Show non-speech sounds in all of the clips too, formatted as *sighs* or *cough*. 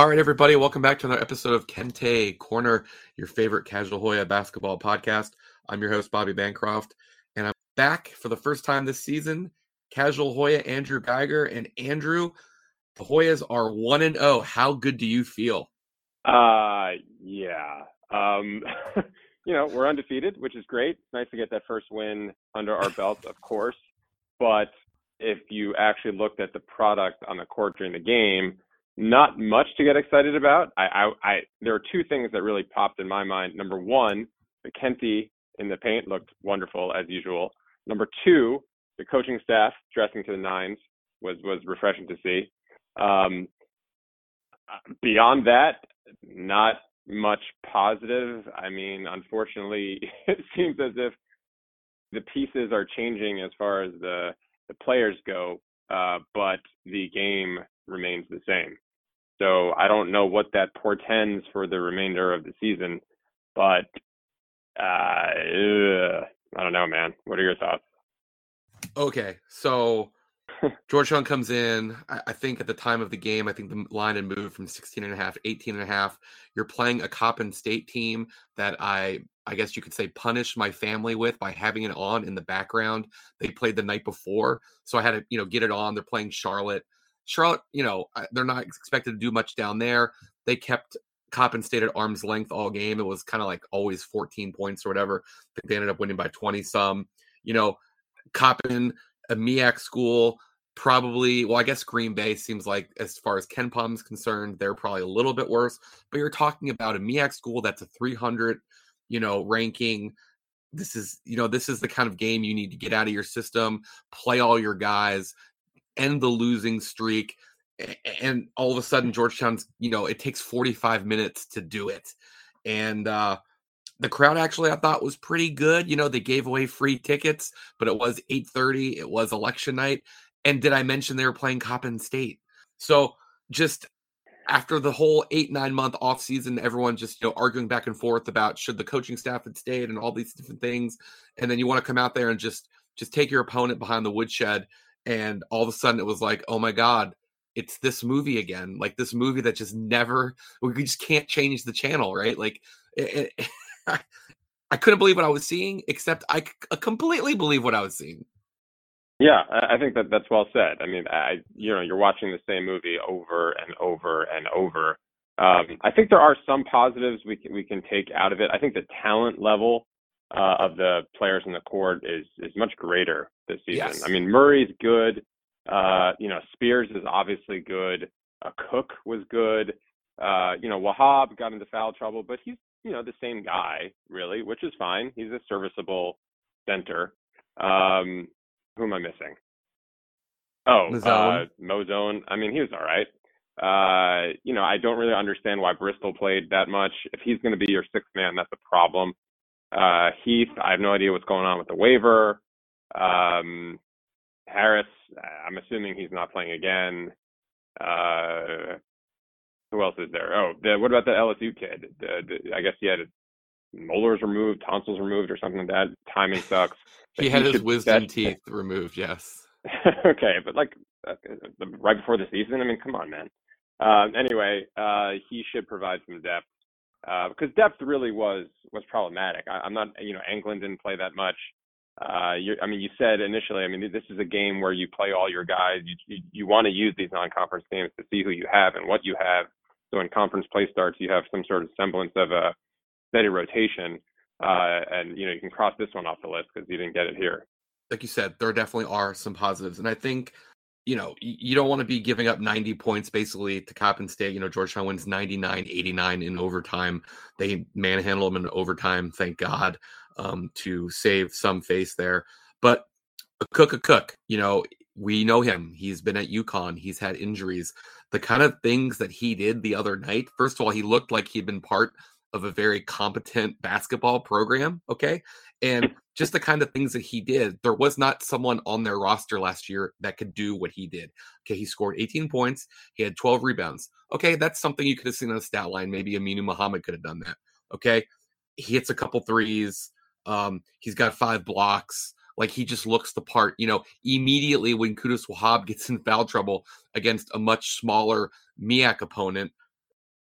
All right, everybody, welcome back to another episode of Kente Corner, your favorite casual Hoya basketball podcast. I'm your host, Bobby Bancroft, and I'm back for the first time this season. Casual Hoya, Andrew Geiger, and Andrew, the Hoyas are one and zero. How good do you feel? Uh, yeah. Um, *laughs* you know, we're undefeated, which is great. Nice to get that first win under our belt, of course. But if you actually looked at the product on the court during the game not much to get excited about. I, I, I there are two things that really popped in my mind. Number one, the in the paint looked wonderful as usual. Number two, the coaching staff dressing to the nines was was refreshing to see. Um, beyond that, not much positive. I mean, unfortunately, *laughs* it seems as if the pieces are changing as far as the the players go, uh, but the game remains the same. So I don't know what that portends for the remainder of the season, but uh, I don't know, man. What are your thoughts? Okay, so *laughs* Georgetown comes in. I, I, think at the time of the game, I think the line had moved from 16 and a half to 18 and a half. You're playing a Coppin State team that I, I guess you could say, punished my family with by having it on in the background. They played the night before, so I had to, you know, get it on. They're playing Charlotte. Charlotte, you know, they're not expected to do much down there. They kept Coppin State at arm's length all game. It was kind of like always 14 points or whatever. they ended up winning by 20 some. You know, Coppin, a MEAC school, probably, well, I guess Green Bay seems like, as far as KenPom is concerned, they're probably a little bit worse. But you're talking about a MEAC school that's a 300, you know, ranking. This is, you know, this is the kind of game you need to get out of your system, play all your guys, end the losing streak and all of a sudden georgetown's you know it takes 45 minutes to do it. And uh the crowd actually i thought was pretty good you know they gave away free tickets but it was 8.30 it was election night and did i mention they were playing coppin state? So just after the whole eight nine month off season everyone just you know arguing back and forth about should the coaching staff had stayed and all these different things and then you want to come out there and just just take your opponent behind the woodshed and all of a sudden it was like oh my god it's this movie again like this movie that just never we just can't change the channel right like it, it, *laughs* I couldn't believe what I was seeing, except I completely believe what I was seeing. Yeah, I think that that's well said. I mean, I you know you're watching the same movie over and over and over. Um, I think there are some positives we can we can take out of it. I think the talent level uh, of the players in the court is is much greater this season. Yes. I mean, Murray's good. Uh, you know, Spears is obviously good. Uh, Cook was good. Uh, you know, Wahab got into foul trouble, but he's you know the same guy really, which is fine. He's a serviceable center. Um, who am I missing? Oh, Mozone. uh, Mozone. I mean, he was all right. Uh, you know, I don't really understand why Bristol played that much. If he's going to be your sixth man, that's a problem. Uh, Heath, I have no idea what's going on with the waiver. Um, Harris, I'm assuming he's not playing again. Uh, who else is there? Oh, the, what about the LSU kid? The, the, I guess he had molars removed, tonsils removed, or something like that. Timing sucks. *laughs* he had he his wisdom teeth *laughs* removed. Yes. *laughs* okay, but like uh, right before the season. I mean, come on, man. Um, anyway, uh, he should provide some depth because uh, depth really was was problematic. I, am not, you know, Anglin didn't play that much. Uh, I mean, you said initially, I mean, this is a game where you play all your guys. You you, want to use these non-conference games to see who you have and what you have. So when conference play starts, you have some sort of semblance of a steady rotation, uh, and you know you can cross this one off the list because you didn't get it here. Like you said, there definitely are some positives, and I think you know, you don't want to be giving up 90 points basically to Coppin State. You know, Georgetown wins 99 89 in overtime. They manhandle them in overtime, thank God, um, to save some face there. But Akok, a cook, you know, we know him. He's been at UConn, he's had injuries. The kind of things that he did the other night, first of all, he looked like he'd been part of a very competent basketball program. Okay. And just the kind of things that he did, there was not someone on their roster last year that could do what he did. Okay. He scored 18 points, he had 12 rebounds. Okay. That's something you could have seen on a stat line. Maybe Aminu Mohammed could have done that. Okay. He hits a couple threes. Um, he's got five blocks. Like he just looks the part, you know, immediately when Qudus Wahab gets in foul trouble against a much smaller MEAC opponent,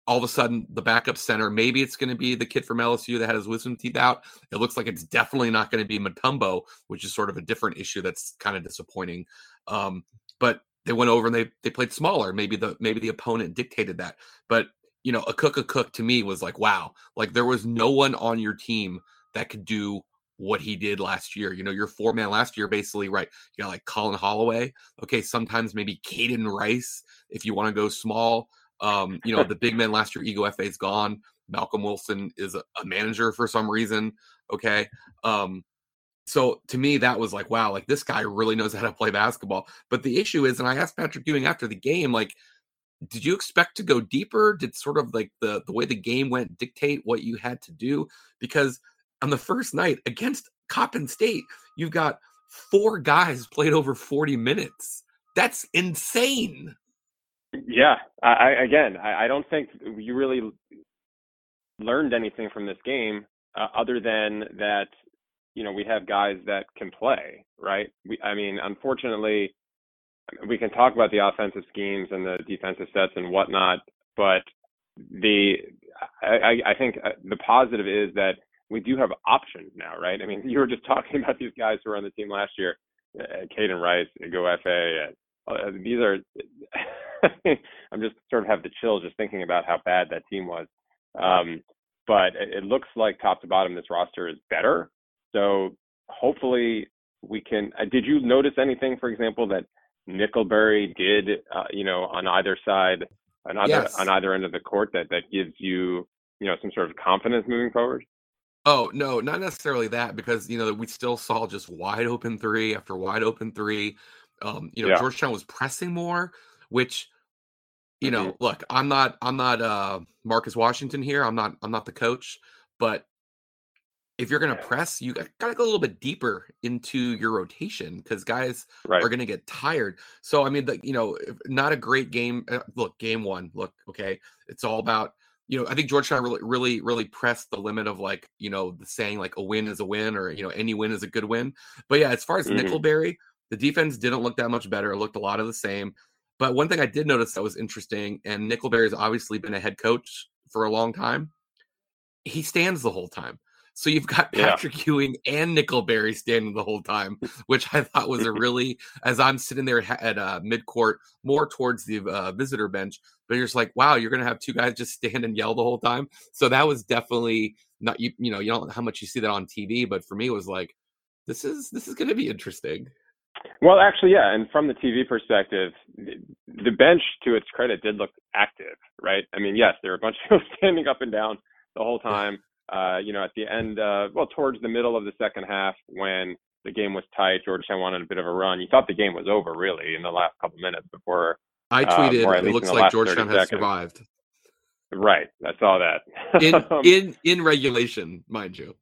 all of a sudden the backup center, maybe it's going to be the kid from LSU that had his wisdom teeth out. It looks like it's definitely not going to be Mutombo, which is sort of a different issue that's kind of disappointing. Um, but they went over and they they played smaller. Maybe the maybe the opponent dictated that. But you know, Akok a cook to me was like, wow, like there was no one on your team that could do what he did last year. You know, your four man last year, basically, right? You got like Collin Holloway. Okay, sometimes maybe Kaiden Rice if you want to go small. Um, you know, the big men last year, Ighoefe is gone. Malcolm Wilson is a, a, manager for some reason. Okay. Um, so to me, that was like, wow, like this guy really knows how to play basketball. But the issue is, and I asked Patrick Ewing after the game, like, did you expect to go deeper? Did sort of like the the way the game went dictate what you had to do? Because on the first night against Coppin State, you've got four guys played over 40 minutes. That's insane. Yeah. I, again, I, I don't think you really learned anything from this game uh, other than that, you know, we have guys that can play, right? We, I mean, unfortunately, we can talk about the offensive schemes and the defensive sets and whatnot, but the I, I think uh, the positive is that we do have options now, right? I mean, *laughs* you were just talking about these guys who were on the team last year, uh, Kaiden Rice, Efe. Uh, uh, these are, *laughs* I'm just sort of have the chills just thinking about how bad that team was. Um, but it, it looks like top to bottom, this roster is better. So hopefully we can. Uh, did you notice anything, for example, that Nickelberry did, uh, you know, on either side, on either yes. on either end of the court that that gives you, you know, some sort of confidence moving forward? Oh, no, not necessarily that because, you know, we still saw just wide open three after wide open three. Um, you know, yeah. Georgetown was pressing more, which, you mm-hmm. know, look, I'm not I'm not uh Marcus Washington here. I'm not I'm not the coach, but if you're going to press, you got to go a little bit deeper into your rotation because guys right. are going to get tired. So, I mean, the, you know, not a great game. Uh, look, game one, look, okay. It's all about you know, I think Georgetown really, really, really pressed the limit of like, you know, the saying like a win is a win or, you know, any win is a good win. But yeah, as far as mm-hmm. Nickelberry, the defense didn't look that much better. It looked a lot of the same. But one thing I did notice that was interesting, and Nickelberry's obviously been a head coach for a long time. He stands the whole time. So you've got *laughs* Patrick yeah. Ewing and Nickelberry standing the whole time, *laughs* which I thought was a really, as I'm sitting there at uh, midcourt, more towards the uh, visitor bench, but you're just like, wow, you're gonna have two guys just stand and yell the whole time. So that was definitely not you. You know, you don't know how much you see that on TV, but for me, it was like, this is this is gonna be interesting. Well, actually, yeah, and from the TV perspective, the bench, to its credit, did look active, right? I mean, yes, there were a bunch of people *laughs* standing up and down the whole time. Uh, you know, at the end, uh, well, towards the middle of the second half, when the game was tight, Georgetown wanted a bit of a run. You thought the game was over, really, in the last couple minutes before I uh, tweeted, uh, it looks like Georgetown has survived. Right, I saw that in *laughs* in in regulation, mind you.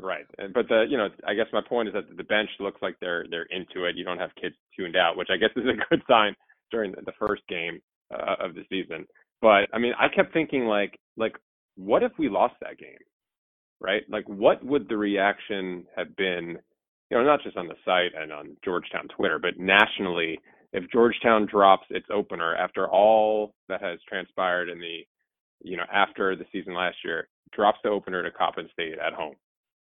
Right, but the you know I guess my point is that the bench looks like they're they're into it. You don't have kids tuned out, which I guess is a good sign during the first game uh, of the season. But I mean, I kept thinking like like what if we lost that game, right? Like what would the reaction have been? You know, not just on the site and on Georgetown Twitter, but nationally if Georgetown drops its opener after all that has transpired in the, you know, after the season last year, drops the opener to Coppin State at home.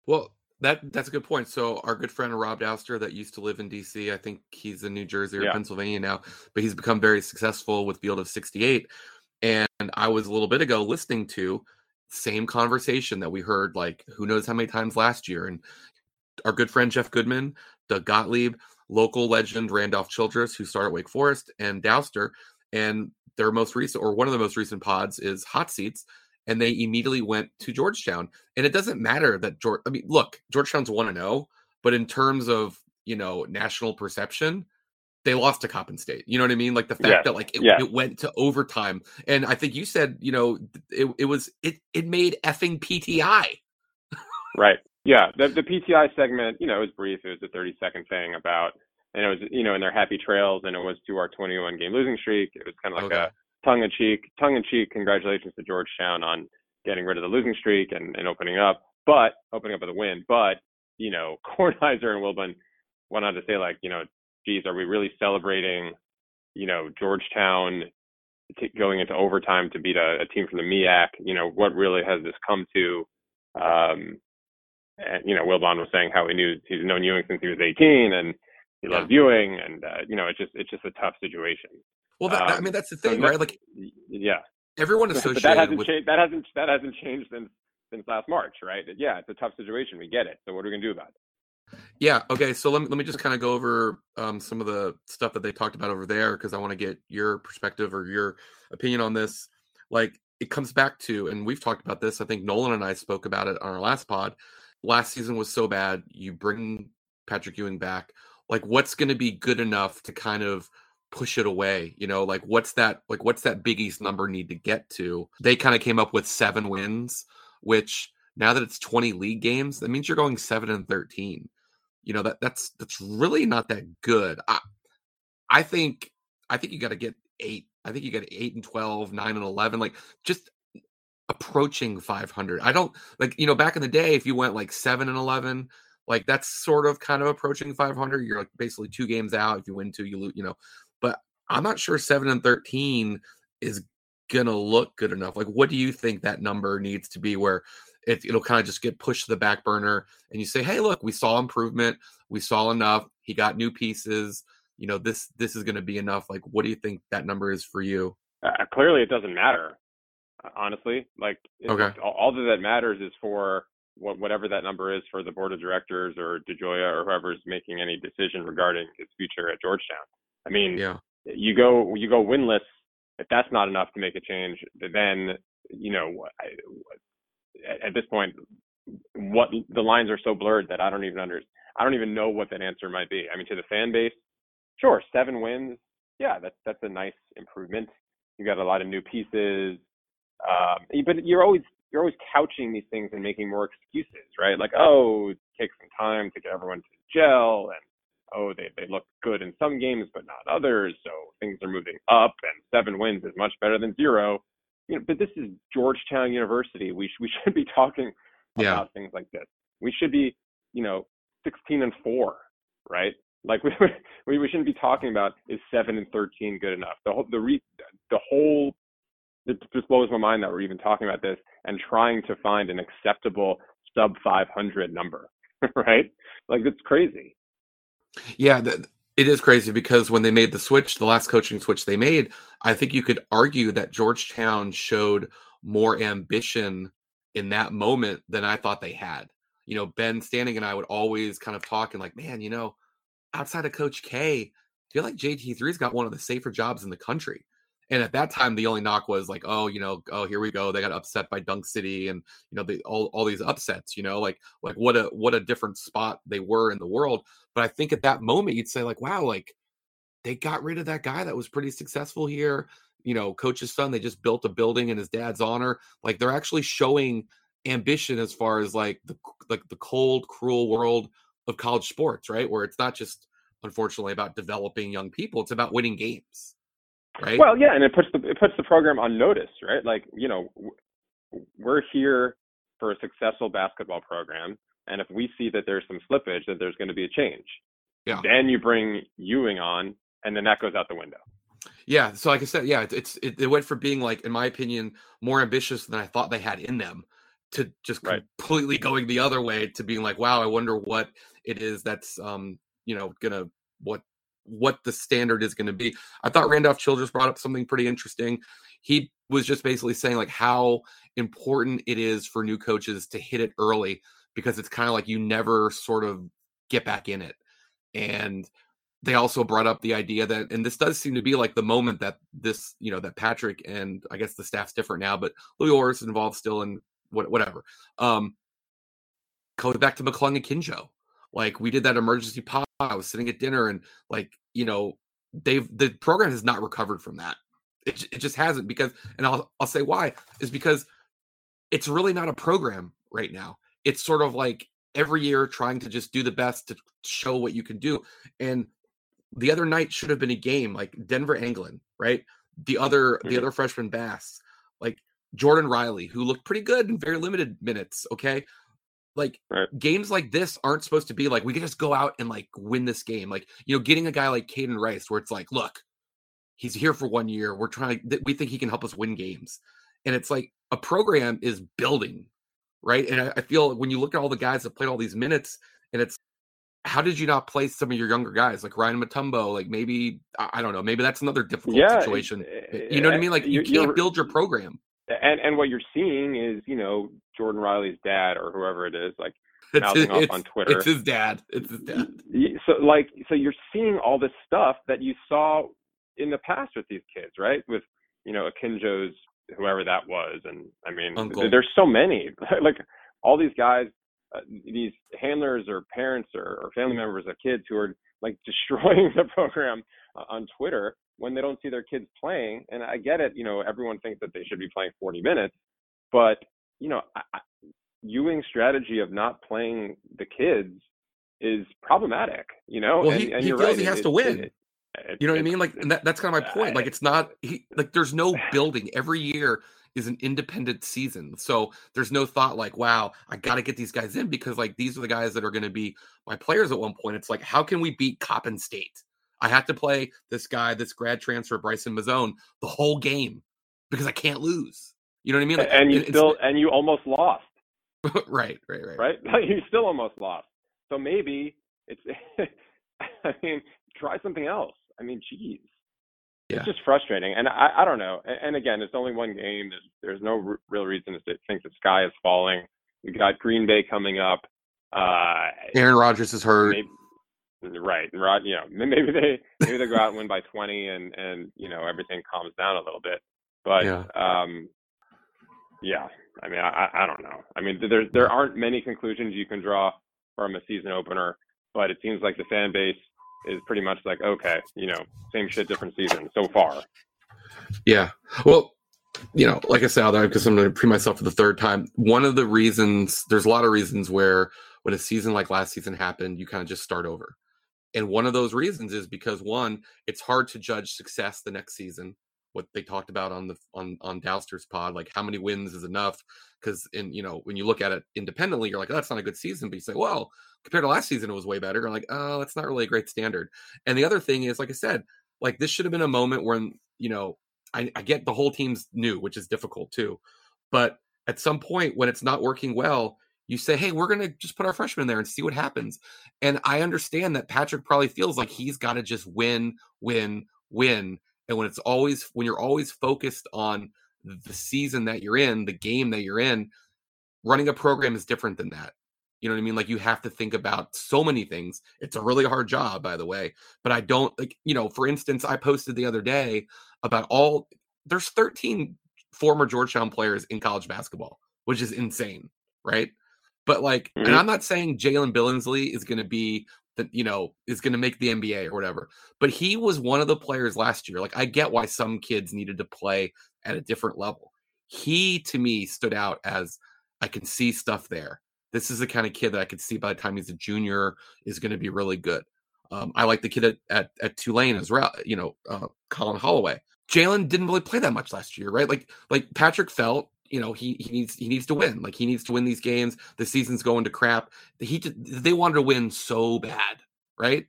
Well, that that's a good point. So our good friend Rob Dauster that used to live in DC, I think he's in New Jersey or yeah. Pennsylvania now, but he's become very successful with Field of 68. And I was a little bit ago listening to same conversation that we heard like who knows how many times last year. And our good friend Jeff Goodman, Doug Gottlieb, local legend Randolph Childress, who started Wake Forest, and Dauster And their most recent, or one of the most recent pods, is Hot Seats. And they immediately went to Georgetown. And it doesn't matter that George, I mean, look, Georgetown's 1 to 0, but in terms of, you know, national perception, they lost to Coppin State. You know what I mean? Like the fact yeah. that like it, yeah. it, went to overtime. And I think you said, you know, it, it was it it made effing PTI. right. Yeah, the the PTI segment, you know, it was brief. It was a 30 second thing about, and it was, you know, in their happy trails, and it was to our 21 game losing streak. It was kind of like okay. a tongue in cheek, tongue in cheek. Congratulations to Georgetown on getting rid of the losing streak and, and opening up, but opening up with a win. But you know, *laughs* Kornheiser and Wilbon went on to say like, you know, geez, are we really celebrating, you know, Georgetown t- going into overtime to beat a, a, team from the MEAC. You know, what really has this come to? Um, and you know, Wilbon was saying how he knew he's known Ewing since he was 18, and he yeah. loves Ewing, and uh, you know, it's just it's just a tough situation. Well, that, um, I mean, that's the thing, so right? Like, yeah, everyone associated that hasn't with... changed. That hasn't that hasn't changed since since last March, right? Yeah, it's a tough situation. We get it. So what are we gonna do about it? Yeah. Okay. So let me let me just kind of go over um, some of the stuff that they talked about over there because I want to get your perspective or your opinion on this. Like it comes back to, and we've talked about this. I think Nolan and I spoke about it on our last pod. Last season was so bad. You bring Patrick Ewing back. Like, what's going to be good enough to kind of push it away? You know, like what's that? Like, what's that Big East number need to get to? They kind of came up with seven wins, which now that it's 20 league games, that means you're going seven and 13 you know that that's that's really not that good. I I think I think you got to get eight. I think you got eight and 12, nine and eleven, like just approaching 500. I don't like you know back in the day if you went like seven and 11, like that's sort of kind of approaching 500. You're like basically two games out. If you win two, you lose. You know, but I'm not sure seven and 13 is gonna look good enough. Like, what do you think that number needs to be? Where it, it'll kind of just get pushed to the back burner and you say hey look we saw improvement we saw enough he got new pieces you know this this is going to be enough like what do you think that number is for you uh, clearly it doesn't matter honestly like okay. all that matters is for whatever that number is for the board of directors or DeGioia or whoever's making any decision regarding his future at Georgetown. I mean, yeah. you go you go winless. If that's not enough to make a change, then you know at, at this point, what the lines are so blurred that I don't even under I don't even know what that answer might be. I mean, to the fan base, sure, seven wins, yeah, that's that's a nice improvement. You got a lot of new pieces, um, but you're always you're always couching these things and making more excuses, right? Like, oh, it takes some time to get everyone to gel, and oh, they they look good in some games but not others, so things are moving up, and seven wins is much better than zero you know, but this is Georgetown University. We sh- we *laughs* should be talking yeah. about things like this. We should be, you know, 16 and four, right? Like *laughs* we we, we shouldn't be talking about is seven and 13 good enough. The whole the re- the whole it just blows my mind that we're even talking about this and trying to find an acceptable sub 500 number, *laughs* right? Like it's crazy. Yeah, it is crazy because when they made the switch, the last coaching switch they made, I think you could argue that Georgetown showed more ambition in that moment than I thought they had. You know, Ben Standig and I would always kind of talk and like, man, you know, outside of Coach K, I feel like JT3's got one of the safer jobs in the country. And at that time, the only knock was like, oh, you know, oh, here we go. They got upset by Dunk City, and you know, the, all all these upsets. You know, like like what a what a different spot they were in the world. But I think at that moment, you'd say like, wow, like they got rid of that guy that was pretty successful here. You know, coach's son. They just built a building in his dad's honor. Like they're actually showing ambition as far as like the like the cold, cruel world of college sports, right? Where it's not just unfortunately about developing young people; it's about winning games right? Well, yeah, and it puts the it puts the program on notice, right? Like you know, we're here for a successful basketball program, and if we see that there's some slippage, that there's going to be a change. Yeah. Then you bring Ewing on, and then that goes out the window. Yeah. So, like I said, yeah, it's it, it went from being like, in my opinion, more ambitious than I thought they had in them, to just right. completely going the other way to being like, wow, I wonder what it is that's um you know gonna what what the standard is going to be. I thought Randolph Childress brought up something pretty interesting. He was just basically saying like how important it is for new coaches to hit it early because it's kind of like you never sort of get back in it. And they also brought up the idea that, and this does seem to be like the moment that this, you know, that Patrick and I guess the staff's different now, but Louis Orr is involved still in what, whatever. Um, going back to McClung and Kinjo, like we did that emergency pod. I was sitting at dinner and like, you know, they've the program has not recovered from that. It, it just hasn't because and I'll I'll say why is because it's really not a program right now. It's sort of like every year trying to just do the best to show what you can do. And the other night should have been a game like Denver Anglin, right? The other the mm-hmm. other freshman Bass, like Jordan Riley, who looked pretty good in very limited minutes. Okay. Like right. games like this aren't supposed to be like we can just go out and like win this game. Like, you know, getting a guy like Kaiden Rice where it's like, look, he's here for one year. We're trying to we think he can help us win games. And it's like a program is building, right? And I, I feel when you look at all the guys that played all these minutes, and it's how did you not play some of your younger guys like Ryan Mutombo? Like maybe I don't know, maybe that's another difficult yeah, situation. You know what I mean? Like you can't build your program. And and what you're seeing is, you know, Jordan Riley's dad or whoever it is, like *laughs* mouthing off on Twitter. It's his dad. It's his dad. So like so you're seeing all this stuff that you saw in the past with these kids, right? With you know Akinjo's whoever that was, and I mean Uncle. there's so many *laughs* like all these guys, uh, these handlers or parents or, or family members of kids who are like *laughs* destroying the program uh, on Twitter when they don't see their kids playing. And I get it, you know, everyone thinks that they should be playing 40 minutes, but you know, I, Ewing's strategy of not playing the kids is problematic. You know, well, and, he, and he feels right. he has it, to win. It, it, you know what I mean? Like that, that's kind of my point. Like it's not he, like there's no *sighs* building. Every year is an independent season, so there's no thought like, wow, I got to get these guys in because like these are the guys that are going to be my players at one point. It's like, how can we beat Coppin State? I have to play this guy, this grad transfer, Bryson Mozone, the whole game because I can't lose. You know what I mean? Like, and you still and you almost lost. *laughs* right, right, right. Right? *laughs* you still almost lost. So maybe it's *laughs* I mean, try something else. I mean, geez. Yeah. It's just frustrating. And I, I don't know. And, and again, it's only one game. There's, there's no r- real reason to think the sky is falling. We got Green Bay coming up. Uh, Aaron Rodgers is hurt. Maybe, right. Rod, you know, *laughs* maybe they maybe they go out and win by 20 and and you know everything calms down a little bit. But yeah. um yeah, I mean, I, I don't know. I mean, there there aren't many conclusions you can draw from a season opener, but it seems like the fan base is pretty much like, okay, you know, same shit, different season so far. Yeah. Well, you know, like I said, because I'm going to pre myself for the third time. One of the reasons, there's a lot of reasons where when a season like last season happened, you kind of just start over. And one of those reasons is because one, it's hard to judge success the next season what they talked about on the on on Dauster's pod, like how many wins is enough? Because in you know when you look at it independently, you're like, oh, that's not a good season. But you say, well, compared to last season, it was way better. You're like, oh, that's not really a great standard. And the other thing is, like I said, like this should have been a moment when you know I, I get the whole team's new, which is difficult too, but at some point when it's not working well, you say, hey, we're going to just put our freshman there and see what happens. And I understand that Patrick probably feels like he's got to just win, win, win and when it's always when you're always focused on the season that you're in, the game that you're in, running a program is different than that. You know what I mean? Like you have to think about so many things. It's a really hard job, by the way. But I don't like, you know, for instance, I posted the other day about all there's 13 former Georgetown players in college basketball, which is insane, right? But like, mm-hmm. and I'm not saying Jalen Billingsley is going to be that you know is going to make the NBA or whatever. But he was one of the players last year. Like I get why some kids needed to play at a different level. He to me stood out as I can see stuff there. This is the kind of kid that I could see by the time he's a junior is going to be really good. Um, I like the kid at, at, at Tulane as well. You know, uh, Collin Holloway. Jalen didn't really play that much last year, right? Like like Patrick felt you know he he needs he needs to win. Like he needs to win these games. The season's going to crap. He they wanted to win so bad, right?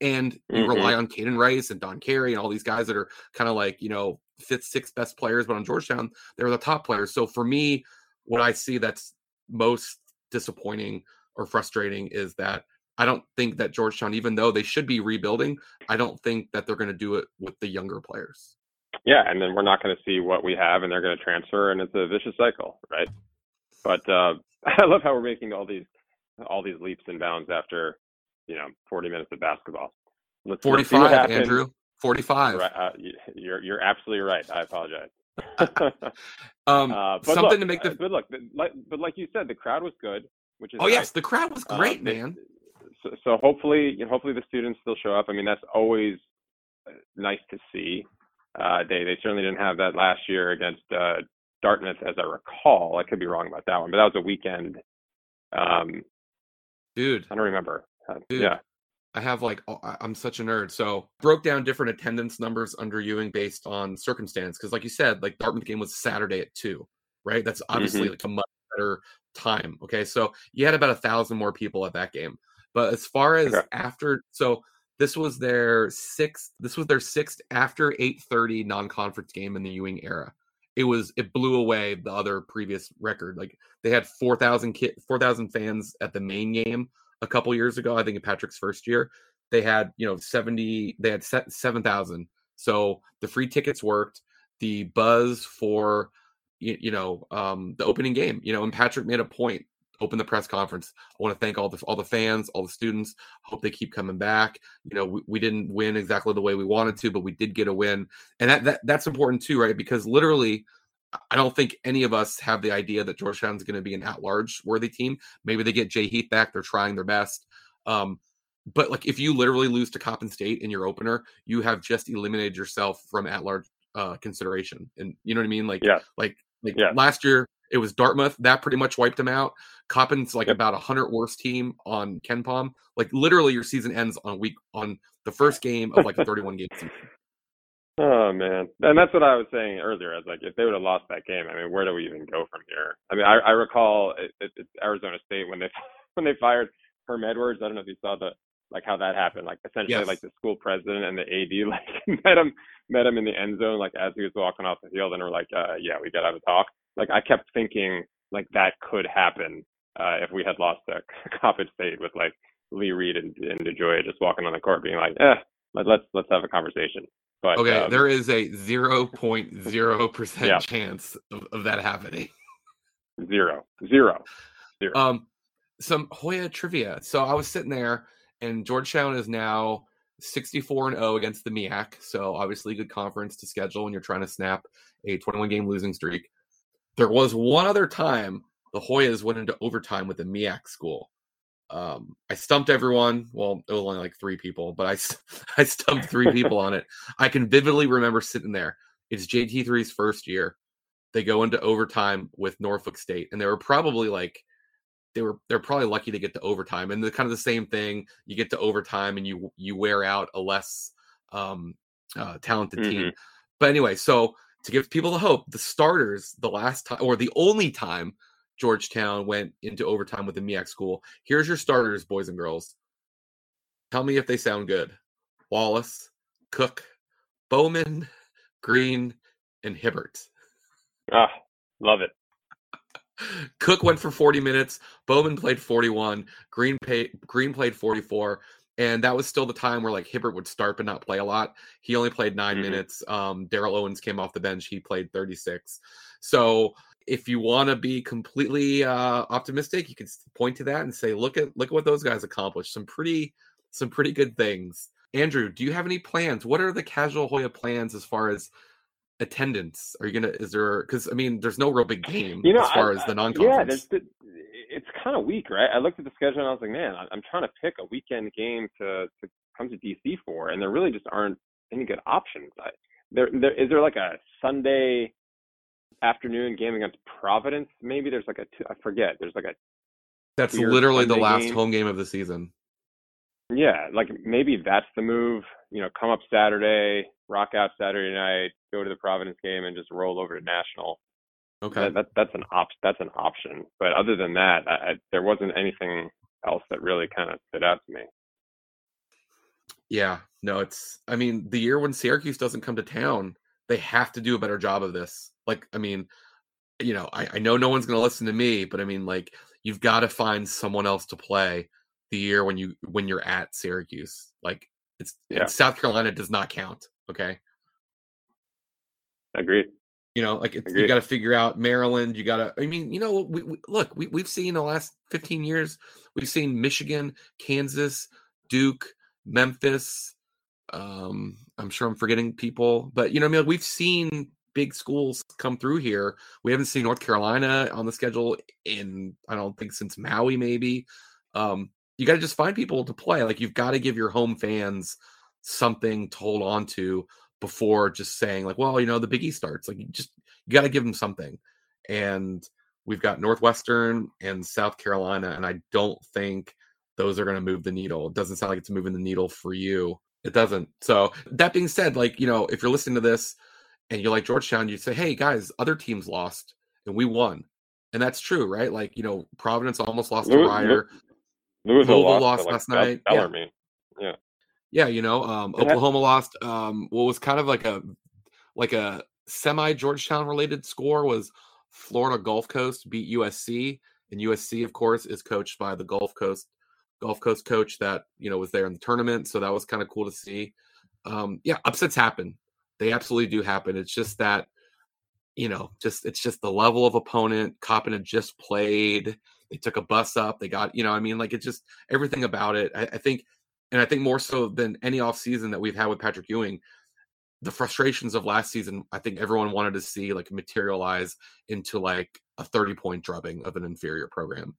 And you mm-hmm. rely on Kaiden Rice and Don Carey and all these guys that are kind of like you know fifth, sixth best players, but on Georgetown they're the top players. So for me, what I see that's most disappointing or frustrating is that I don't think that Georgetown, even though they should be rebuilding, I don't think that they're going to do it with the younger players. Yeah, and then we're not going to see what we have, and they're going to transfer, and it's a vicious cycle, right? But uh, *laughs* I love how we're making all these all these leaps and bounds after you know 40 minutes of basketball. Let's, 45, let's Andrew. 45. Right, uh, you're you're absolutely right. I apologize. *laughs* *laughs* um, uh, something look, to make the. Uh, but look, like, but like you said, the crowd was good, which is. Oh nice. yes, the crowd was uh, great, man. So, so hopefully, you know, hopefully the students still show up. I mean, that's always uh, nice to see. Uh, they they certainly didn't have that last year against uh, Dartmouth, as I recall. I could be wrong about that one, but that was a weekend. Um, Dude, I don't remember. Uh, Dude, yeah, I have like I'm such a nerd. So broke down different attendance numbers under Ewing based on circumstance because, like you said, like Dartmouth game was Saturday at two, right? That's obviously mm-hmm. like a much better time. Okay, so you had about a thousand more people at that game. But as far as okay. after, so This was their sixth. This was their sixth after 8:30 non-conference game in the Ewing era. It was it blew away the other previous record. Like they had 4,000 ki- 4,000 fans at the main game a couple years ago. I think in Patrick's first year, they had you know 70. They had set 7,000. So the free tickets worked. The buzz for you, you know um, the opening game. You know, and Patrick made a point open the press conference. I want to thank all the all the fans, all the students. Hope they keep coming back. You know, we, we didn't win exactly the way we wanted to, but we did get a win, and that, that that's important too, right? Because literally, I don't think any of us have the idea that Georgetown's going to be an at-large worthy team. Maybe they get Jay Heath back; they're trying their best. Um, but like, if you literally lose to Coppin State in your opener, you have just eliminated yourself from at-large uh, consideration, and you know what I mean? Like, yeah, like like yeah. last year it was Dartmouth that pretty much wiped them out. Coppin's like yep. about a hundred worst team on KenPom. Like literally, your season ends on week on the first game of like a 31 game season. *laughs* Oh man, and that's what I was saying earlier. I was like, if they would have lost that game, I mean, where do we even go from here? I mean, I, I recall it, it, it's Arizona State when they *laughs* when they fired Herm Edwards. I don't know if you saw the like how that happened. Like essentially, yes. like the school president and the AD *laughs* like met him met him in the end zone like as he was walking off the field, and were like, uh, yeah, we got to have a talk. Like I kept thinking like that could happen uh, if we had lost to *laughs* Coppin State with like Lee Reed and, and DeGioia just walking on the court being like, eh, let, let's let's have a conversation. But okay, um, there is a zero point zero percent chance of, of that happening. *laughs* Zero, zero, zero. Um, some Hoya trivia. So I was sitting there, and Georgetown is now 64 and 0 against the MEAC. So obviously, good conference to schedule when you're trying to snap a 21 game losing streak. There was one other time the Hoyas went into overtime with the MEAC school. Um, I stumped everyone. Well, it was only like three people, but I *laughs* I stumped three people on it. I can vividly remember sitting there. It's JT3's first year. They go into overtime with Norfolk State, and they were probably like they were they're probably lucky to get to overtime. And the kind of the same thing. You get to overtime, and you you wear out a less um, uh, talented mm-hmm. team. But anyway, so to give people the hope, the starters the last time or the only time Georgetown went into overtime with the MEAC school. Here's your starters, boys and girls. Tell me if they sound good. Wallace, Cook, Bowman, Green, and Hibbert. Ah, love it. Cook went for 40 minutes. Bowman played 41. Green pay, Green played 44. And that was still the time where like Hibbert would start but not play a lot. He only played 9 mm-hmm. minutes. Um, Darrel Owens came off the bench. He played 36. So if you want to be completely uh, optimistic, you can point to that and say, "Look at look at what those guys accomplished. Some pretty some pretty good things." Andrew, do you have any plans? What are the casual Hoya plans as far as attendance? Are you gonna? Is there? Because I mean, there's no real big game you know, as far I, as the non-conference. Yeah, it's kind of weak, right? I looked at the schedule and I was like, man, I'm trying to pick a weekend game to to come to DC for, and there really just aren't any good options. I, there, there is there like a Sunday afternoon game against Providence. Maybe there's like a two, I forget. There's like a that's literally Sunday the last game. home game of the season. Yeah, like maybe that's the move. You know, come up Saturday, rock out Saturday night, go to the Providence game, and just roll over to National. Okay, that, that that's an op that's an option. But other than that, I, I, there wasn't anything else that really kind of stood out to me. Yeah, no, it's. I mean, the year when Syracuse doesn't come to town, they have to do a better job of this. Like, I mean, you know, I, I know no one's going to listen to me, but I mean, like, you've got to find someone else to play the year when you when you're at Syracuse. Like, it's, yeah. it's South Carolina does not count. Okay. Agreed. You know, like it's, you got to figure out Maryland. You got to. I mean, you know, we, we look. We we've seen the last 15 years. We've seen Michigan, Kansas, Duke, Memphis. Um, I'm sure I'm forgetting people, but you know, I mean, we've seen big schools come through here. We haven't seen North Carolina on the schedule in I don't think since Maui maybe. Um, you got to just find people to play. Like you've got to give your home fans something to hold on to before just saying like, well, you know, the Big East starts. Like you just you got to give them something. And we've got Northwestern and South Carolina, and I don't think those are going to move the needle. It doesn't sound like it's moving the needle for you. It doesn't. So that being said, like you know, if you're listening to this and you like Georgetown, you say, hey guys, other teams lost and we won. And that's true, right? Like, you know, Providence almost lost Louis, to Rider. Louisville Louisville lost, lost last night. Bellarmine. Yeah. Yeah, you know, um, Oklahoma lost. Um, what was kind of like a like a semi Georgetown related score was Florida Gulf Coast beat USC, and USC, of course, is coached by the Gulf Coast Gulf Coast coach that you know was there in the tournament. So that was kind of cool to see. Um, yeah, upsets happen. They absolutely do happen. It's just that you know, just it's just the level of opponent. Coppin had just played. They took a bus up. They got, you know, I mean, like it's just everything about it. I, I think, and I think more so than any off season that we've had with Patrick Ewing, the frustrations of last season, I think everyone wanted to see like materialize into like a 30 point drubbing of an inferior program.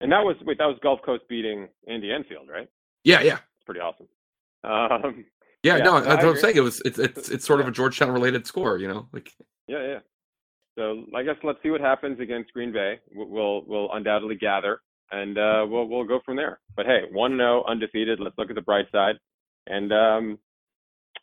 And that was wait, that was Gulf Coast beating Andy Enfield, right? Yeah, yeah. It's pretty awesome. Um, yeah, yeah, no, that's what I'm saying. It was it's it's it's sort yeah. of a Georgetown related score, you know, like yeah, yeah. So I guess let's see what happens against Green Bay. We'll we'll undoubtedly gather, and uh, we'll we'll go from there. But hey, one undefeated. Let's look at the bright side, and um,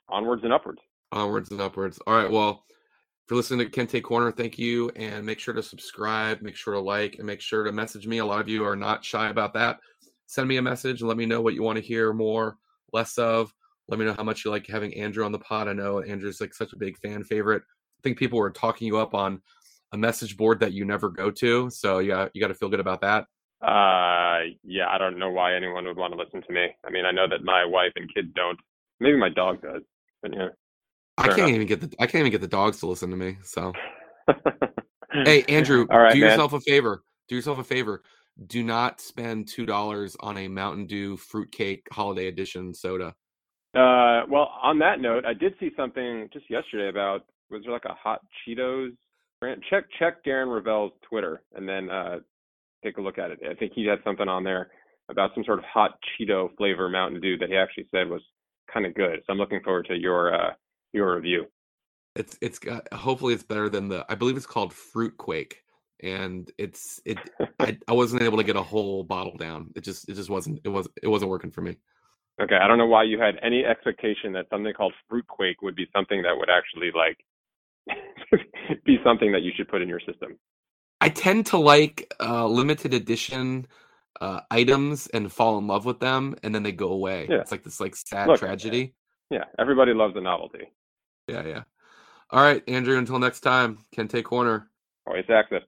onwards and upwards. Onwards and upwards. All right. Well, if you're listening to Kente Corner, thank you, and make sure to subscribe, make sure to like, and make sure to message me. A lot of you are not shy about that. Send me a message and let me know what you want to hear more, less of. Let me know how much you like having Andrew on the pod. I know Andrew's like such a big fan favorite I think people were talking you up on a message board that you never go to. So yeah, you got to feel good about that. Uh, yeah, I don't know why anyone would want to listen to me. I mean, I know that my wife and kids don't. Maybe my dog does, but yeah. I can't enough. even get the I can't even get the dogs to listen to me. So, *laughs* hey Andrew, right, do man. yourself a favor. Do yourself a favor. Do not spend two dollars on a Mountain Dew fruitcake holiday edition soda. Uh, well, on that note, I did see something just yesterday about was there like a hot Cheetos brand? Check check Darren Ravel's Twitter and then uh, take a look at it. I think he had something on there about some sort of hot Cheeto flavor Mountain Dew that he actually said was kind of good. So I'm looking forward to your uh, your review. It's it's got hopefully it's better than the I believe it's called Fruit Quake and it's it I, *laughs* I wasn't able to get a whole bottle down. It just it just wasn't it was it wasn't working for me. Okay, I don't know why you had any expectation that something called Fruit Quake would be something that would actually like *laughs* be something that you should put in your system. I tend to like uh, limited edition uh, items and fall in love with them, and then they go away. Yeah. It's like this like sad Look, tragedy. Yeah, everybody loves a novelty. Yeah, yeah. All right, Andrew. Until next time, Kente Corner. Always access.